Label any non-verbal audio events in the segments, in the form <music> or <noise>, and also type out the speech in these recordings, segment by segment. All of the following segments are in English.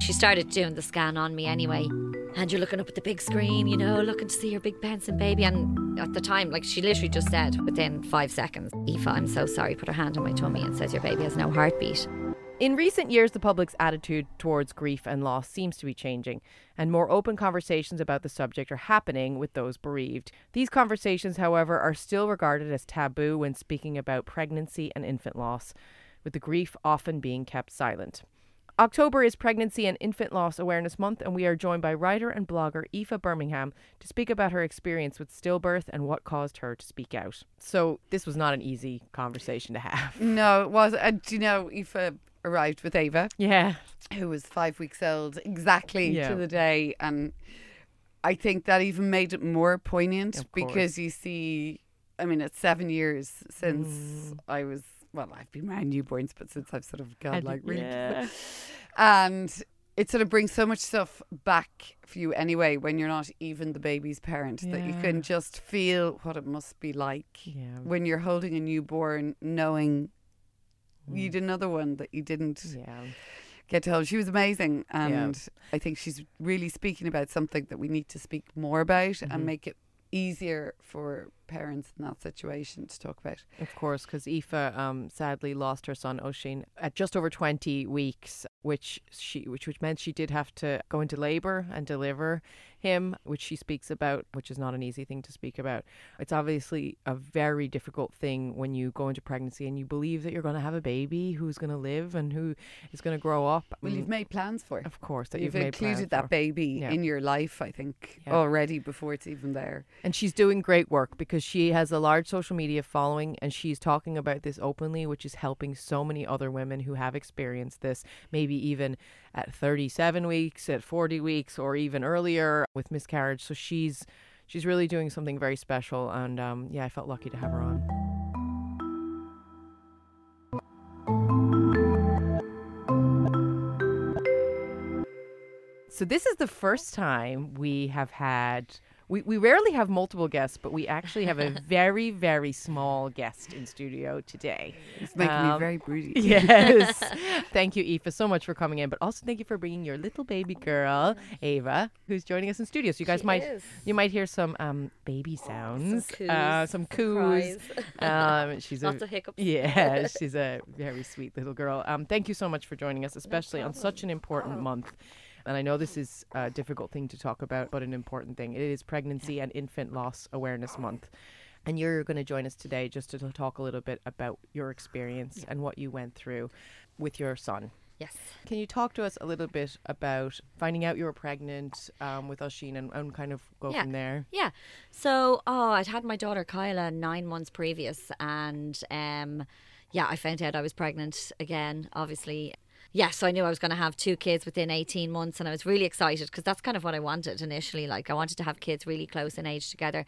She started doing the scan on me anyway. And you're looking up at the big screen, you know, looking to see your big bouncing baby. And at the time, like she literally just said within five seconds, Aoife, I'm so sorry, put her hand on my tummy and says your baby has no heartbeat. In recent years, the public's attitude towards grief and loss seems to be changing, and more open conversations about the subject are happening with those bereaved. These conversations, however, are still regarded as taboo when speaking about pregnancy and infant loss, with the grief often being kept silent. October is Pregnancy and Infant Loss Awareness Month, and we are joined by writer and blogger Aoife Birmingham to speak about her experience with stillbirth and what caused her to speak out. So, this was not an easy conversation to have. <laughs> No, it was. And do you know, Aoife arrived with Ava, Yeah. who was five weeks old exactly Yeah. to the day. And I think that even made it more poignant because you see, I mean, it's seven years since Mm. I was, well, I've been around newborns, but since I've sort of gone like really. yeah. <laughs> And it sort of brings so much stuff back for you anyway when you're not even the baby's parent that you can just feel what it must be like Yeah. when you're holding a newborn knowing you'd another one that you didn't Mm. Yeah. get to hold. She was amazing, and I think she's really speaking about something that we need to speak more about Mm-hmm. and make it easier for parents in that situation to talk about. Of course, because Aoife um, sadly lost her son Oisin at just over 20 weeks, which she which which meant she did have to go into labour and deliver him, which she speaks about, which is not an easy thing to speak about. It's obviously a very difficult thing when you go into pregnancy and you believe that you're going to have a baby who's going to live and who is going to grow up. Well, you've made plans for. It. Of course that You've, you've, made plans included that for. baby Yeah. in your life, I think, Yeah. already before it's even there. And she's doing great work because she has a large social media following and she's talking about this openly, which is helping so many other women who have experienced this, maybe even at 37 weeks, at 40 weeks, or even earlier with miscarriage. So she's she's really doing something very special. And um, yeah, I felt lucky to have her on. So this is the first time we have had. We, we rarely have multiple guests, but we actually have a <laughs> very, very small guest in studio today. It's making me Um, very broody. <laughs> Yes. <laughs> thank you, Aoife, so much for coming in, but also thank you for bringing your little baby girl, Ava, who's joining us in studio. So you guys might you might hear some um, baby sounds, coos, uh, some coos. Um, she's Lots a, of hiccups. Yeah, she's a very sweet little girl. Um, thank you so much for joining us, especially on such an important month. And I know this is a difficult thing to talk about, but an important thing. It is Pregnancy and Infant Loss Awareness Month. And you're going to join us today just to talk a little bit about your experience and what you went through with your son. Yes. Can you talk to us a little bit about finding out you were pregnant um, with Oisin and, and kind of go Yeah. from there? Yeah. So, oh, I'd had my daughter Kyla nine months previous, and um, yeah, I found out I was pregnant again. Obviously, yeah. So I knew I was going to have two kids within eighteen months, and I was really excited because that's kind of what I wanted initially. Like, I wanted to have kids really close in age together.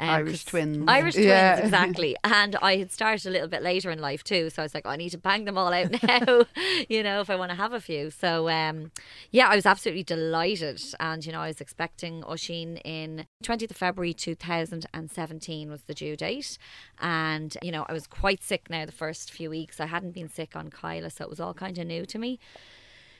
Um, Irish twins. Irish twins, Yeah. <laughs> exactly. And I had started a little bit later in life too, so I was like, I need to bang them all out <laughs> now, <laughs> you know, if I want to have a few. So, um, yeah, I was absolutely delighted, and you know, I was expecting Oisin in 20th of February 2017 was the due date, and you know, I was quite sick now the first few weeks. I hadn't been sick on Kyla, so it was all kind of new to me.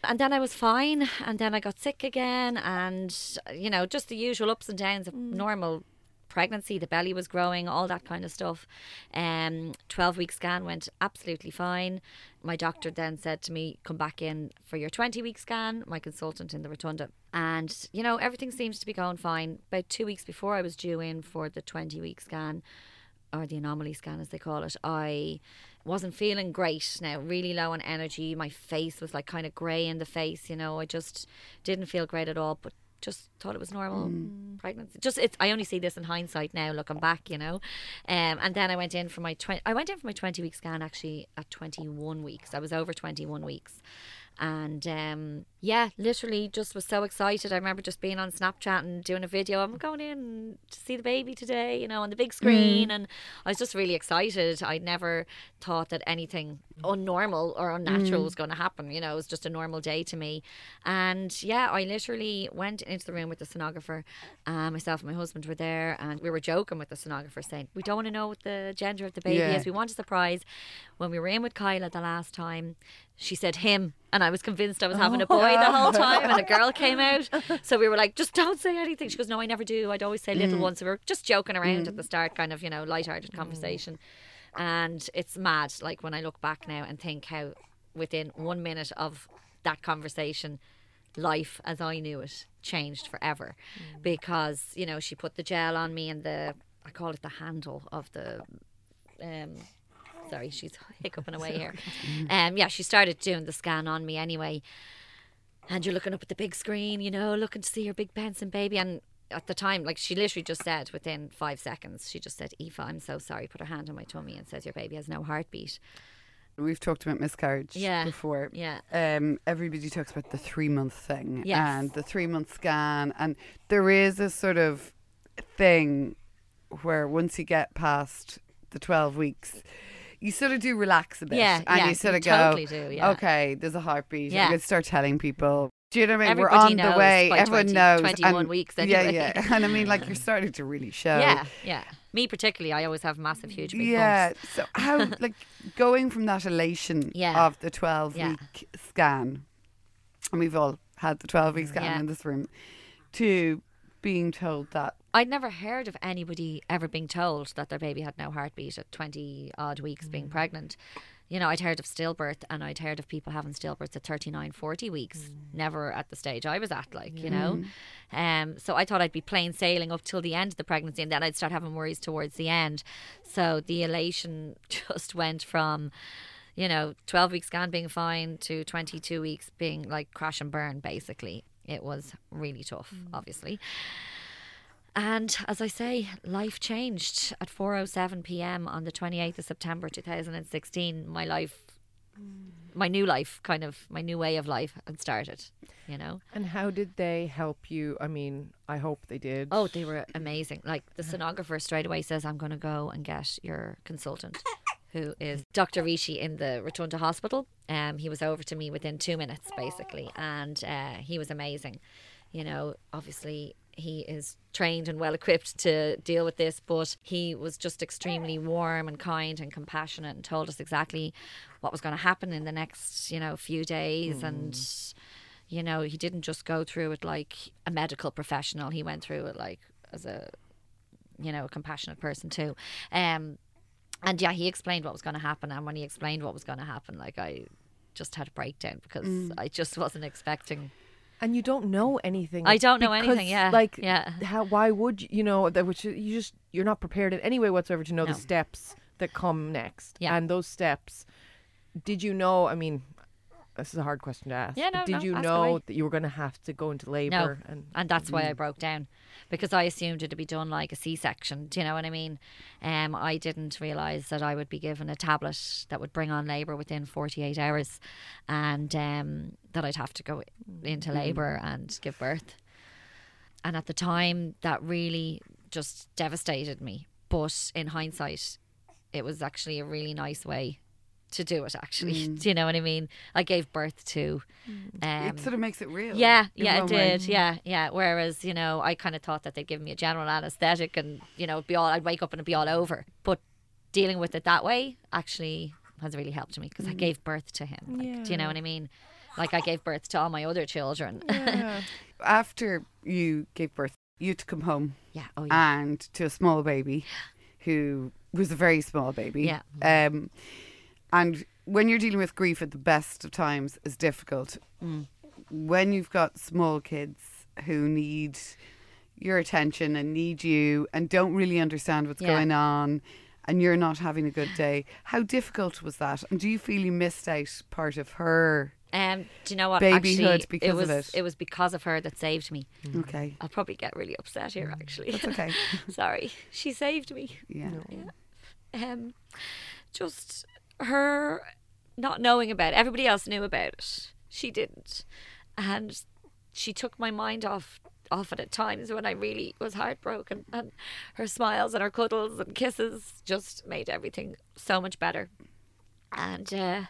And then I was fine, and then I got sick again, and you know, just the usual ups and downs of normal pregnancy, the belly was growing, all that kind of stuff. Um, 12 week scan went absolutely fine. My doctor then said to me, come back in for your 20 week scan, my consultant in the Rotunda. And, you know, everything seems to be going fine. About two weeks before I was due in for the 20 week scan, or the anomaly scan as they call it, I wasn't feeling great now, really low on energy. My face was like kind of grey in the face, you know, I just didn't feel great at all. But just thought it was normal pregnancy. Just it's I only see this in hindsight now, looking back, you know. Um, and then I went in for my twenty. I went in for my twenty week scan actually at twenty one weeks. I was over twenty one weeks. And um, yeah, literally just was so excited. I remember just being on Snapchat and doing a video. I'm going in to see the baby today, you know, on the big screen. And I was just really excited. I never thought that anything unnormal or unnatural was going to happen. You know, it was just a normal day to me. And yeah, I literally went into the room with the sonographer. Uh, myself and my husband were there, and we were joking with the sonographer, saying, We don't want to know what the gender of the baby Yeah. is. We want a surprise. When we were in with Kyla the last time, she said him, and I was convinced I was having a oh. boy the whole time, and a girl <laughs> came out. So we were like, just don't say anything. She goes, no, I never do. I'd always say little mm. ones. So we were just joking around at the mm. start, kind of, you know, light-hearted mm. conversation. And it's mad, like when I look back now and think how within one minute of that conversation, life as I knew it changed forever, because you know she put the gel on me and the I call it the handle of the um sorry, she's <laughs> hiccuping away here. Um, yeah, she started doing the scan on me anyway. And you're looking up at the big screen, you know, looking to see your big bouncing baby. And at the time, like she literally just said within five seconds, she just said, Aoife, I'm so sorry. Put her hand on my tummy and says, Your baby has no heartbeat. We've talked about miscarriage Yeah. before. Yeah. Um, everybody talks about the three month thing Yes. and the three month scan, and there is a sort of thing where once you get past the twelve weeks, you sort of do relax a bit, Yeah, and yeah, you sort you of go, totally do, yeah. okay, there's a heartbeat. Yeah. Going to start telling people. Do you know what I mean? We're on knows the way. Everyone 20 knows. 21 and- weeks Yeah, anyway. yeah. <laughs> And I mean, like you're starting to really show. Yeah, yeah. Me particularly, I always have massive, huge, big yeah. bumps. So how <laughs> like going from that elation Yeah. of the twelve Yeah. week scan, and we've all had the twelve week scan Yeah. in this room, to being told that I'd never heard of anybody ever being told that their baby had no heartbeat at 20 odd weeks being Mm. pregnant. You know, I'd heard of stillbirth and I'd heard of people having stillbirths at 39, 40 weeks, Mm. never at the stage I was at, like, you know. Um, so I thought I'd be plain sailing up till the end of the pregnancy and then I'd start having worries towards the end. So the elation <laughs> just went from, you know, 12 weeks scan being fine to 22 weeks being like crash and burn, basically. It was really tough, obviously. And as I say, life changed at 4:07 p.m. on the 28th of September 2016. My life, my new life, kind of my new way of life, had started. You know. And how did they help you? I mean, I hope they did. Oh, they were amazing. Like the sonographer straight away says, "I'm going to go and get your consultant." Who is Dr. Rishi in the Rotunda Hospital? Um, he was over to me within two minutes, basically, and uh, he was amazing. You know, obviously he is trained and well equipped to deal with this, but he was just extremely warm and kind and compassionate and told us exactly what was going to happen in the next, you know, few days. And, you know, he didn't just go through it like a medical professional, he went through it like as a, you know, a compassionate person too. Um, and yeah, he explained what was going to happen. And when he explained what was going to happen, like I just had a breakdown because I just <laughs> wasn't expecting. And you don't know anything. I don't know because, anything, yeah, Like, yeah. How? Why would you? You know that which you just you're not prepared in any way whatsoever to know No. the steps that come next. Yeah. And those steps, did you know? I mean, this is a hard question to ask. Yeah, no, Did no, you know away. that you were going to have to go into No, labor? and, And that's why I broke down because I assumed it'd be done like a C-section. Do you know what I mean? Um, I didn't realize that I would be given a tablet that would bring on labor within 48 hours, and um, that I'd have to go into labor and give birth. And at the time, that really just devastated me. But in hindsight, it was actually a really nice way to do it. Actually, <laughs> do you know what I mean? I gave birth to. Um, it sort of makes it real. yeah, yeah, it one way. did. Yeah, yeah. Whereas, you know, I kind of thought that they'd give me a general anesthetic and, you know, it'd be all, I'd wake up and it'd be all over. But dealing with it that way actually has really helped me because I gave birth to him. Like, Do you know what I mean? Like I gave birth to all my other children. yeah. <laughs> After you gave birth, you had to come home Yeah. Oh yeah. and to a small baby who was a very small baby. Yeah. Um, and when you're dealing with grief at the best of times is difficult. Mm. When you've got small kids who need your attention and need you and don't really understand what's Yeah. going on and you're not having a good day, how difficult was that? And do you feel you missed out part of her? Um, do you know what? Babyhood Actually, because it of was it. was because of her that saved me. Okay. I'll probably get really upset here. Actually, That's okay. <laughs> Sorry, she saved me. Yeah. um, just her not knowing about it. Everybody else knew about it. She didn't, and she took my mind off off it at times when I really was heartbroken. And her smiles and her cuddles and kisses just made everything so much better. And uh,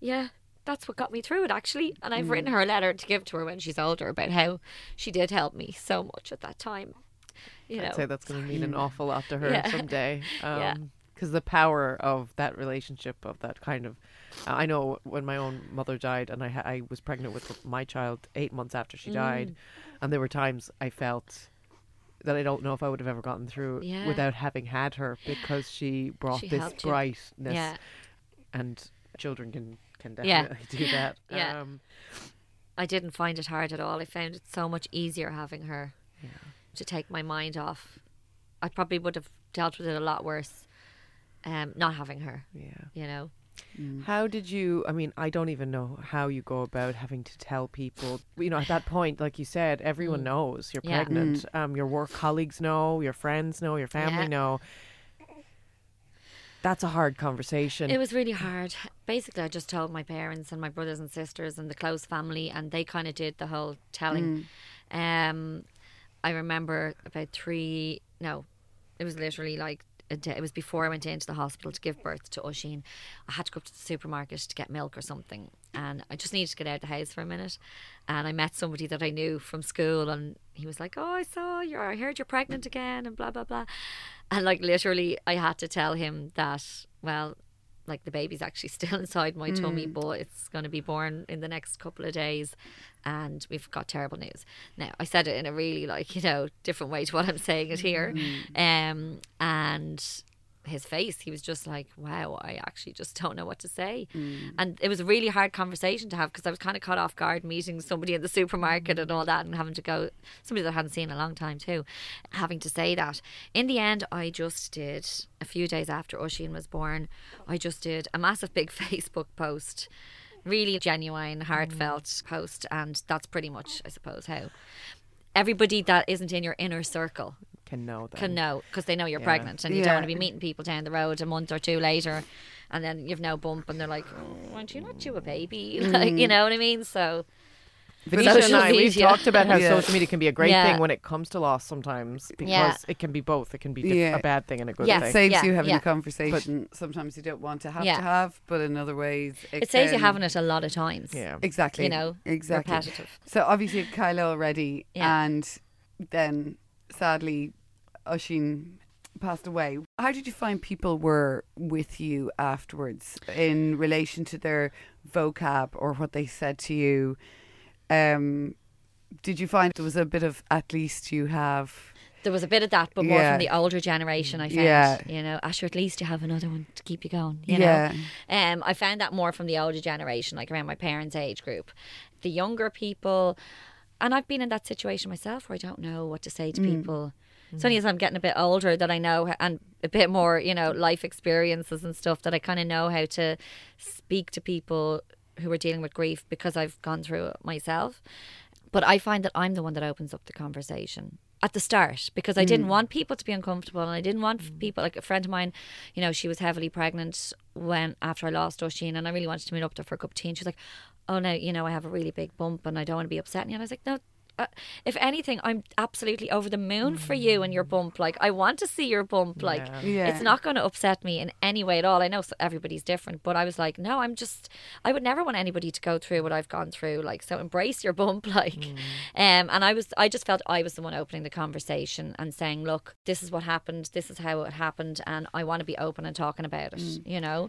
yeah. That's what got me through it, actually. And I've written her a letter to give to her when she's older about how she did help me so much at that time. You I'd say that's going to mean an awful lot to her <laughs> Yeah. someday. Yeah. Because the power of that relationship, of that kind of. I know when my own mother died, and I, ha- I was pregnant with my child eight months after she Mm. died, and there were times I felt that I don't know if I would have ever gotten through Yeah. without having had her because she brought She this brightness, yeah. and children can can Yeah. definitely do <laughs> that. Yeah. Um, I didn't find it hard at all. I found it so much easier having her to take my mind off. I probably would have dealt with it a lot worse um, not having her, yeah. you know. How did you? I mean, I don't even know how you go about having to tell people. You know, at that point, like you said, everyone knows you're Mm. Yeah. pregnant. Um, your work colleagues know, your friends know, your family Yeah. know. That's a hard conversation. It was really hard. Basically, I just told my parents and my brothers and sisters and the close family, and they kind of did the whole telling. Um, I remember about three. No, it was literally like a it was before I went into the hospital to give birth to Oisin. I had to go up to the supermarket to get milk or something, and I just needed to get out of the house for a minute. And I met somebody that I knew from school, and he was like, "Oh, I saw you. I heard you're pregnant again," and blah blah blah. And like literally, I had to tell him that. Well, like the baby's actually <laughs> still inside my tummy, but it's going to be born in the next couple of days, and we've got terrible news. Now, I said it in a really like you know different way to what I'm saying it here, um, and his face, he was just like, "Wow, I actually just <laughs> don't know what to say," mm. and it was a really hard conversation to have because I was kind of caught off guard meeting somebody in the supermarket mm. and all that, and having to go somebody that I hadn't seen in a long time too, having to say that. In the end, I just did a few days after Oisin was born, I just did a massive big <laughs> Facebook post. Really genuine, heartfelt mm. post, and that's pretty much, I suppose, how everybody that isn't in your inner circle can know that. can know because they know you're Yeah. pregnant and you Yeah. don't want to be meeting people down the road a month or two later and then you've no bump and they're like oh, aren't you not due a baby <laughs> like you mm. know what I mean so Venetia and social I, we've talked about how Yeah. social media can be a great Yeah. thing when it comes to loss sometimes because Yeah. it can be both. It can be diff- Yeah. a bad thing and a good Yes. thing. saves Yeah, you having yeah. a conversation. but Sometimes you don't want to have Yeah. to have, but in other ways, it, it saves you can- having it a lot of times yeah. Exactly. you know exactly. repetitive So obviously Kyla already, Yeah. and then sadly, Oisin passed away. How did you find people were with you afterwards in relation to their vocab or what they said to you? Um, did you find there was a bit of at least you have? there was a bit of that but more Yeah. from the older generation I found Yeah. you know Asher at least you have another one to keep you going you Yeah. know um, I found that more from the older generation like around my parents age group the younger people and I've been in that situation myself where I don't know what to say to mm. people. It's mm. only as I'm getting a bit older that I know and a bit more you know life experiences and stuff that I kind of know how to speak to people who are dealing with grief because I've gone through it myself. But I find that I'm the one that opens up the conversation at the start because I didn't mm. want people to be uncomfortable and I didn't want f- people like a friend of mine, you know, she was heavily pregnant when after I lost Oisin and I really wanted to meet up to her for a cup of tea and she was like, Oh no, you know, I have a really big bump and I don't want to be upsetting you and I was like, No uh, if anything, I'm absolutely over the moon for you and your bump. Like, I want to see your bump. Like, Yeah. Yeah. it's not going to upset me in any way at all. I know everybody's different, but I was like, no, I'm just, I would never want anybody to go through what I've gone through. Like, so embrace your bump. <laughs> Like, um, and I was, I just felt I was the one opening the conversation and saying, look, this is what happened. This is how it happened. And I want to be open and talking about it, you know?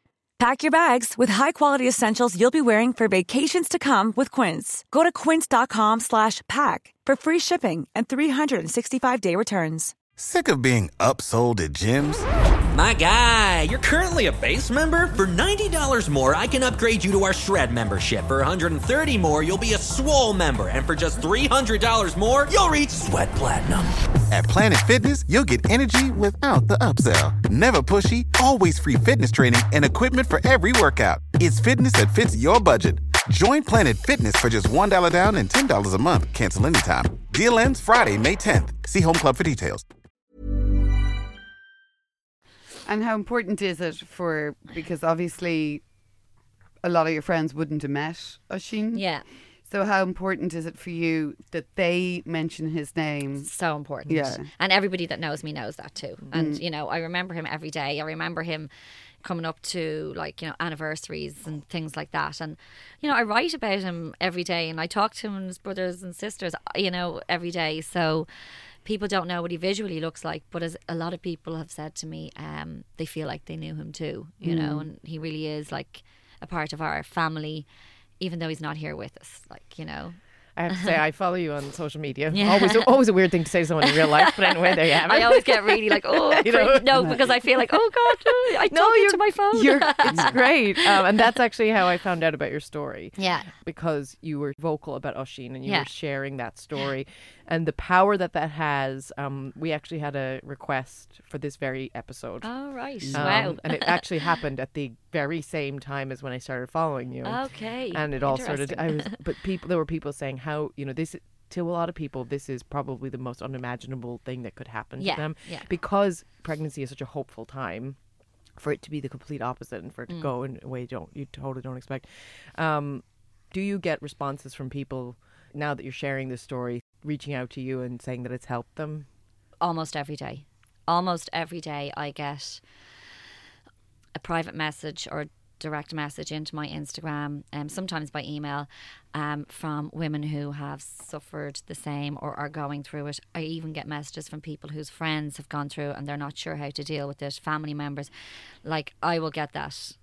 Pack your bags with high-quality essentials you'll be wearing for vacations to come with Quince. Go to quince.com slash pack for free shipping and 365-day returns. Sick of being upsold at gyms? My guy, you're currently a base member. For $90 more, I can upgrade you to our Shred membership. For 130 more, you'll be a swole member. And for just $300 more, you'll reach Sweat Platinum. At Planet Fitness, you'll get energy without the upsell. Never pushy, always free fitness training and equipment for every workout. It's fitness that fits your budget. Join Planet Fitness for just $1 down and $10 a month. Cancel anytime. Deal ends Friday, May 10th. See Home Club for details. And how important is it for because obviously a lot of your friends wouldn't have met Oisin. Yeah. So how important is it for you that they mention his name? so important. Yeah. And everybody that knows me knows that too. And, you know, I remember him every day. I remember him coming up to like, you know, anniversaries and things like that. And, you know, I write about him every day and I talk to him and his brothers and sisters, you know, every day. So people don't know what he visually looks like. But as a lot of people have said to me, um, they feel like they knew him too, you know, and he really is like a part of our family, even though he's not here with us. Like, you know. I have to say, I <laughs> follow you on social media. Yeah. Always, always a weird thing to say to someone in real life, but anyway, there you have <laughs> it. I always get really like, <laughs> oh, You know? no, because I feel like, oh God, I no, talk you're into my phone. You're, it's great, um, and that's actually how I found out about your story. Yeah. because you were vocal about Oisin and you Yeah. were sharing that story, and the power that that has. Um, we actually had a request for this very episode. oh right, Um, wow. and it actually happened at the very same time as when I started following you. Okay, And it all started. I was, but people, there were people saying how you know this to a lot of people. This is probably the most unimaginable thing that could happen Yeah, to them yeah. because pregnancy is such a hopeful time. For it to be the complete opposite and for it to Mm. go in a way you don't you totally don't expect. Um, do you get responses from people now that you're sharing this story, reaching out to you and saying that it's helped them? almost every day. Almost every day, I get a private message or direct message into my Instagram, um, sometimes by email, um, from women who have suffered the same or are going through it. I even get messages from people whose friends have gone through and they're not sure how to deal with it, family members. Like, I will get that.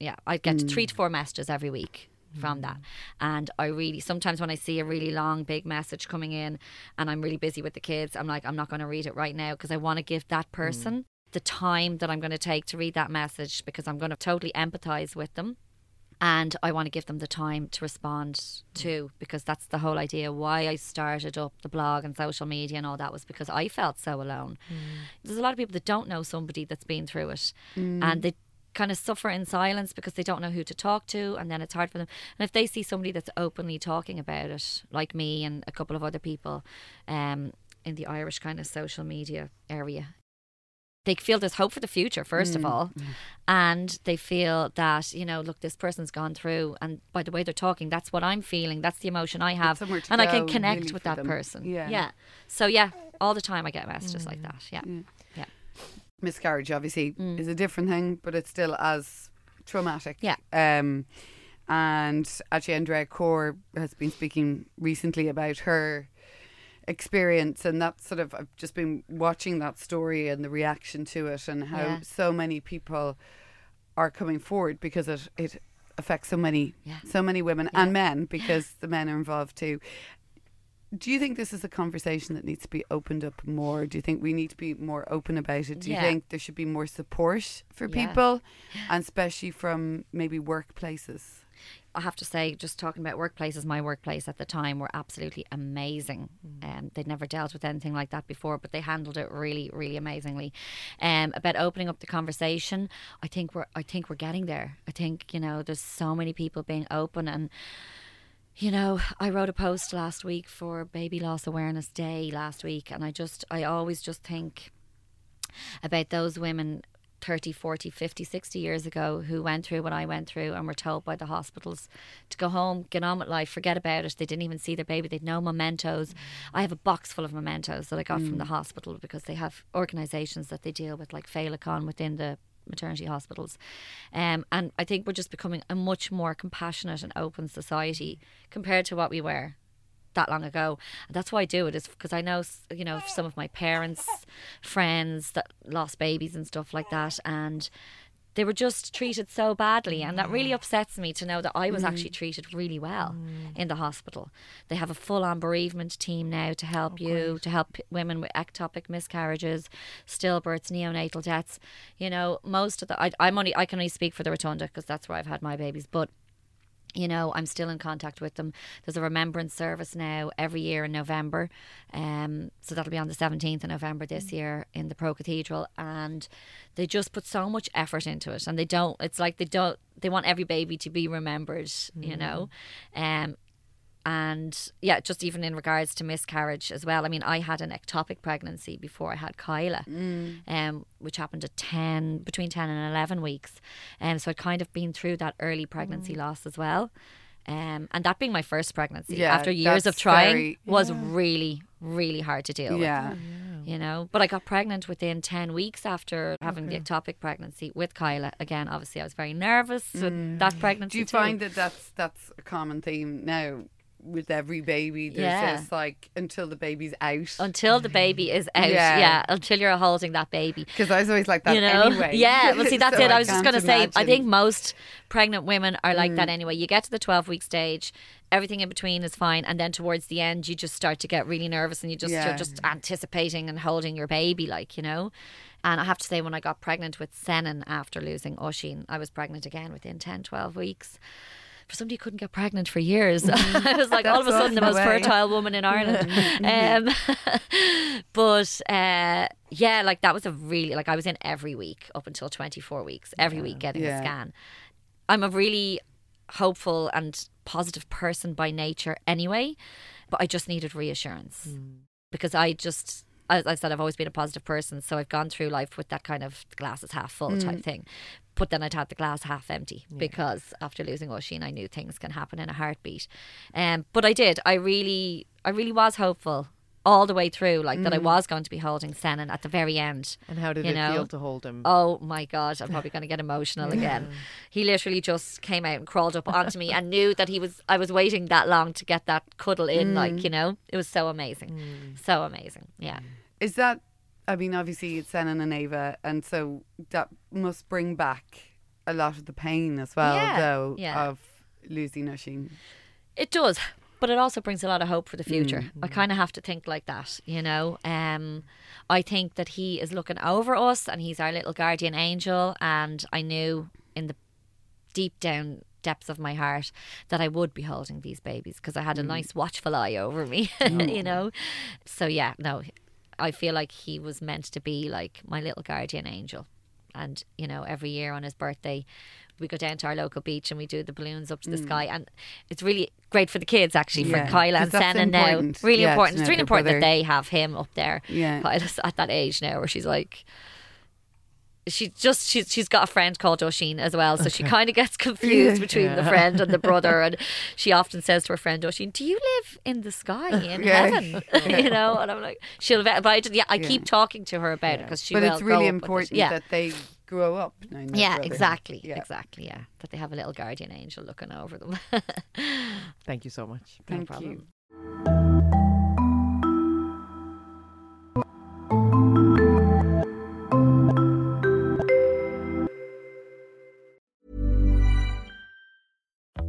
Yeah, I get three to four messages every week from that. And I really, sometimes when I see a really long, big message coming in and I'm really busy with the kids, I'm like, I'm not going to read it right now because I want to give that mm. person the time that I'm going to take to read that message because I'm going to totally empathize with them. And I want to give them the time to respond mm. to because that's the whole idea why I started up the blog and social media and all that was because I felt so alone. Mm. There's a lot of people that don't know somebody that's been through it and they kind of suffer in silence because they don't know who to talk to and then it's hard for them. And if they see somebody that's openly talking about it like me and a couple of other people um, in the irish kind of social media area they feel there's hope for the future first of all. and they feel that you know look this person's gone through and by the way they're talking that's what i'm feeling that's the emotion i have and i can connect really, with that them. person. Yeah. yeah. So yeah all the time i get messages like that. Yeah. Yeah Miscarriage obviously is a different thing, but it's still as traumatic. Yeah. Um, and actually, Andrea Corr has been speaking recently about her experience, and that sort of I've just been watching that story and the reaction to it, and how Yeah. so many people are coming forward because it it affects so many Yeah. so many women and men because the men are involved too. Do you think this is a conversation that needs to be opened up more? Do you think we need to be more open about it? Do you think there should be more support for Yeah. people, <sighs> and especially from maybe workplaces? I have to say, just talking about workplaces, my workplace at the time were absolutely amazing. Um, they'd never dealt with anything like that before, but they handled it really, really amazingly. Um, about opening up the conversation, I think we're, I think we're getting there. I think you know, there's so many people being open and. You know, I wrote a post last week for Baby Loss Awareness Day last week, and I just, I always just think about those women 30, 40, 50, 60 years ago who went through what I went through and were told by the hospitals to go home, get on with life, forget about it. They didn't even see their baby, they'd no mementos. I have a box full of mementos that I got from mm. the hospital because they have organisations that they deal with, like Féileacán within the maternity hospitals. Um, and I think we're just becoming a much more compassionate and open society compared to what we were that long ago. And that's why I do it is because I know, you know, some of my parents, friends that lost babies and stuff like that. And they were just treated so badly. And that really mm. upsets me to know that I was mm. actually treated really well mm. in the hospital. They have a full on bereavement team now to help oh, you, to help women with ectopic miscarriages, stillbirths, neonatal deaths. You know, most of the, I, I'm only, I can only speak for the Rotunda because that's where I've had my babies. But you know, I'm still in contact with them. There's a remembrance service now every year in November. Um, so that'll be on the 17th of November this year in the Pro Cathedral. And they just put so much effort into it. And they don't, it's like they don't, they want every baby to be remembered, you know. Um, and yeah, just even in regards to miscarriage as well. I mean, I had an ectopic pregnancy before I had Kyla, um, which happened at ten, between ten and eleven weeks, and um, so I'd kind of been through that early pregnancy loss as well. Um, and that being my first pregnancy Yeah, after years of trying very- was really, really hard to deal with Yeah. you know. But I got pregnant within 10 weeks after having the ectopic pregnancy with Kyla. Again, obviously, I was very nervous with that pregnancy. Do you too. find that that's that's a common theme now with every baby? There's Yeah. this like until the baby's out. Until the baby is out, yeah. Yeah. until you're holding that baby. Because I was always like that you know, anyway. <laughs> yeah. Well, see, <laughs> that's So it. I was just going to say, I. Mm. think most pregnant women are like that anyway. You get to the 12 week stage, everything in between is fine, and then towards the end, you just start to get really nervous, and you just Yeah. you're just anticipating and holding your baby, like you know. And I have to say, when I got pregnant with Senan after losing Oisin, I was pregnant again within 10, 12 weeks. For somebody who couldn't get pregnant for years, <laughs> I was like all of a sudden the most way. fertile woman in Ireland. <laughs> um, <laughs> but uh, yeah, like that was a really like I was in every week up until twenty four weeks, every week getting Yeah. a scan. I'm a really hopeful and positive person by nature anyway, but I just needed reassurance because I just. As I said, I've always been a positive person, so I've gone through life with that kind of the glass is half full type thing. But then I'd had the glass half empty because after losing Oisin, I knew things can happen in a heartbeat. Um, but I did. I really, I really was hopeful all the way through, like that I mm. was going to be holding Senan at the very end. And how did you it know? feel to hold him? Oh my god, I'm probably going to get <laughs> emotional again. He literally just came out and crawled up onto me and knew that he was. I was waiting that long to get that cuddle in. Like mm. you know, it was so amazing, mm. so amazing. Yeah. Is that? I mean, obviously it's Senan and Ava, and so that must bring back a lot of the pain as well, Yeah, though, yeah. of losing Nushing. It does, but it also brings a lot of hope for the future. I kind of have to think like that, you know. Um, I think that he is looking over us, and he's our little guardian angel. And I knew in the deep down depths of my heart that I would be holding these babies because I had a nice watchful eye over me, <laughs> you know. So yeah, no, I feel like he was meant to be like my little guardian angel. And you know, every year on his birthday, we go down to our local beach and we do the balloons up to the sky, and it's really great for the kids actually Yeah, for Kyla 'cause and Senan now. Really Yeah, important. It's really important brother. that they have him up there. Yeah. Kyla's at that age now where she's like she just she's she's got a friend called Oisin as well, so she kind of gets confused between the friend and the <laughs> brother, and she often says to her friend Oisin, "Do you live in the sky in Yeah. heaven?" <laughs> <laughs> you know, and I'm like, she'll, but I just, yeah, I keep talking to her about it because she but will it's really go up with it. important Yeah. that they grow up. knowing yeah, brother. exactly, Yeah. exactly. Yeah, that they have a little guardian angel looking over them. Thank you so much. No Thank problem. you.